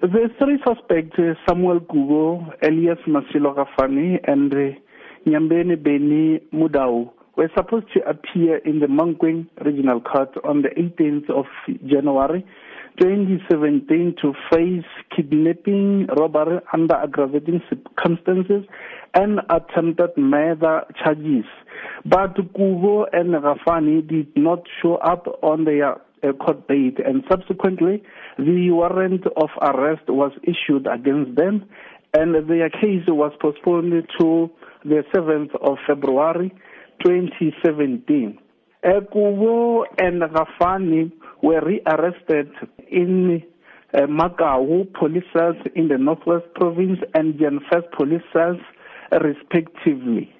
The three suspects, uh, Samuel Gubo, Elias Masilo Gafani, and uh, Nyambene Beni Mudau, were supposed to appear in the Mankweng Regional Court on the 18th of January 2017 to face kidnapping, robbery under aggravating circumstances, and attempted murder charges. But Gubo and Gafani did not show up on their court date, and subsequently, the warrant of arrest was issued against them, and their case was postponed to the 7th of February 2017. Gubo and Gafani were rearrested in uh, police cells in the Northwest Province and First police cells, respectively.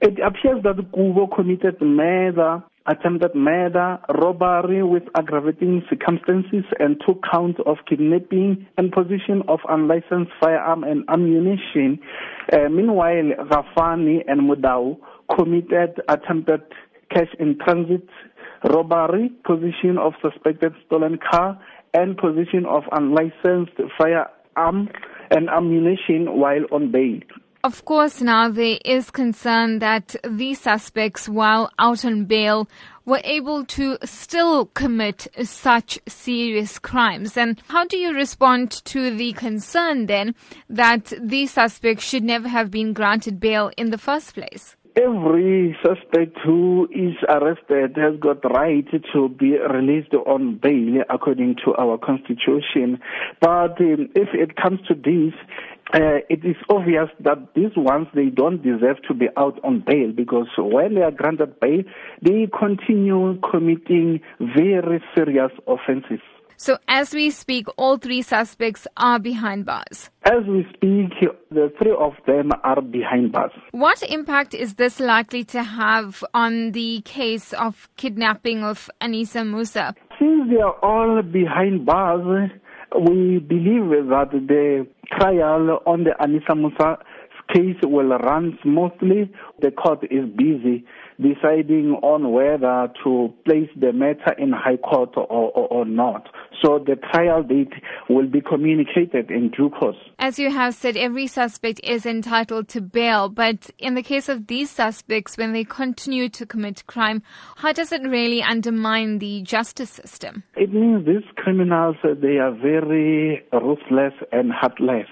It appears that Gubo committed murder attempted murder, robbery with aggravating circumstances, and two counts of kidnapping and possession of unlicensed firearm and ammunition. Uh, meanwhile, Gafani and Mudau committed attempted cash in transit robbery, possession of suspected stolen car, and possession of unlicensed firearm and ammunition while on bail. Of course, now there is concern that these suspects, while out on bail, were able to still commit such serious crimes. And how do you respond to the concern then that these suspects should never have been granted bail in the first place? Every suspect who is arrested has got the right to be released on bail according to our constitution. But um, if it comes to this, uh, it is obvious that these ones they don't deserve to be out on bail because when they are granted bail, they continue committing very serious offences. So, as we speak, all three suspects are behind bars. As we speak, the three of them are behind bars. What impact is this likely to have on the case of kidnapping of Anisah Moosa? Since they are all behind bars, we believe that the trial on the Anisah Moosa case will run smoothly. The court is busy deciding on whether to place the matter in High Court or, or, or, not. So the trial date will be communicated in due course. As you have said, every suspect is entitled to bail, but in the case of these suspects, when they continue to commit crime, how does it really undermine the justice system? It means these criminals, they are very ruthless and heartless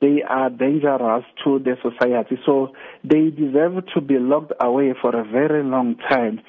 they are dangerous to the society. So they deserve to be locked away for a very long time.